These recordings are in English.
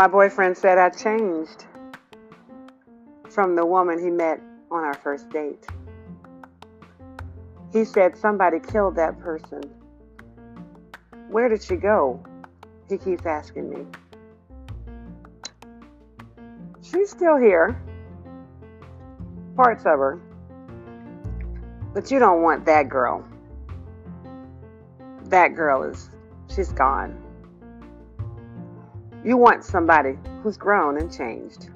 my boyfriend said I changed from the woman he met on our first date. He said somebody killed that person. Where did she go? He keeps asking me. She's still here. Parts of her. But you don't want that girl. That girl is, she's gone. You want somebody who's grown and changed.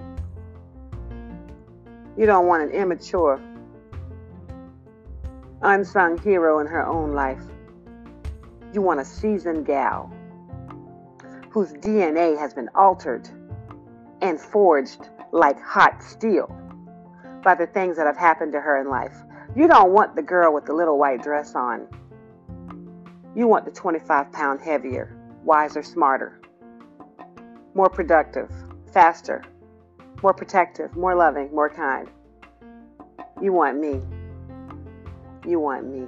You don't want an immature, unsung hero in her own life. You want a seasoned gal whose DNA has been altered and forged like hot steel by the things that have happened to her in life. You don't want the girl with the little white dress on. You want the 25 pound heavier, wiser, smarter, more productive, faster, more protective, more loving, more kind. You want me. You want me.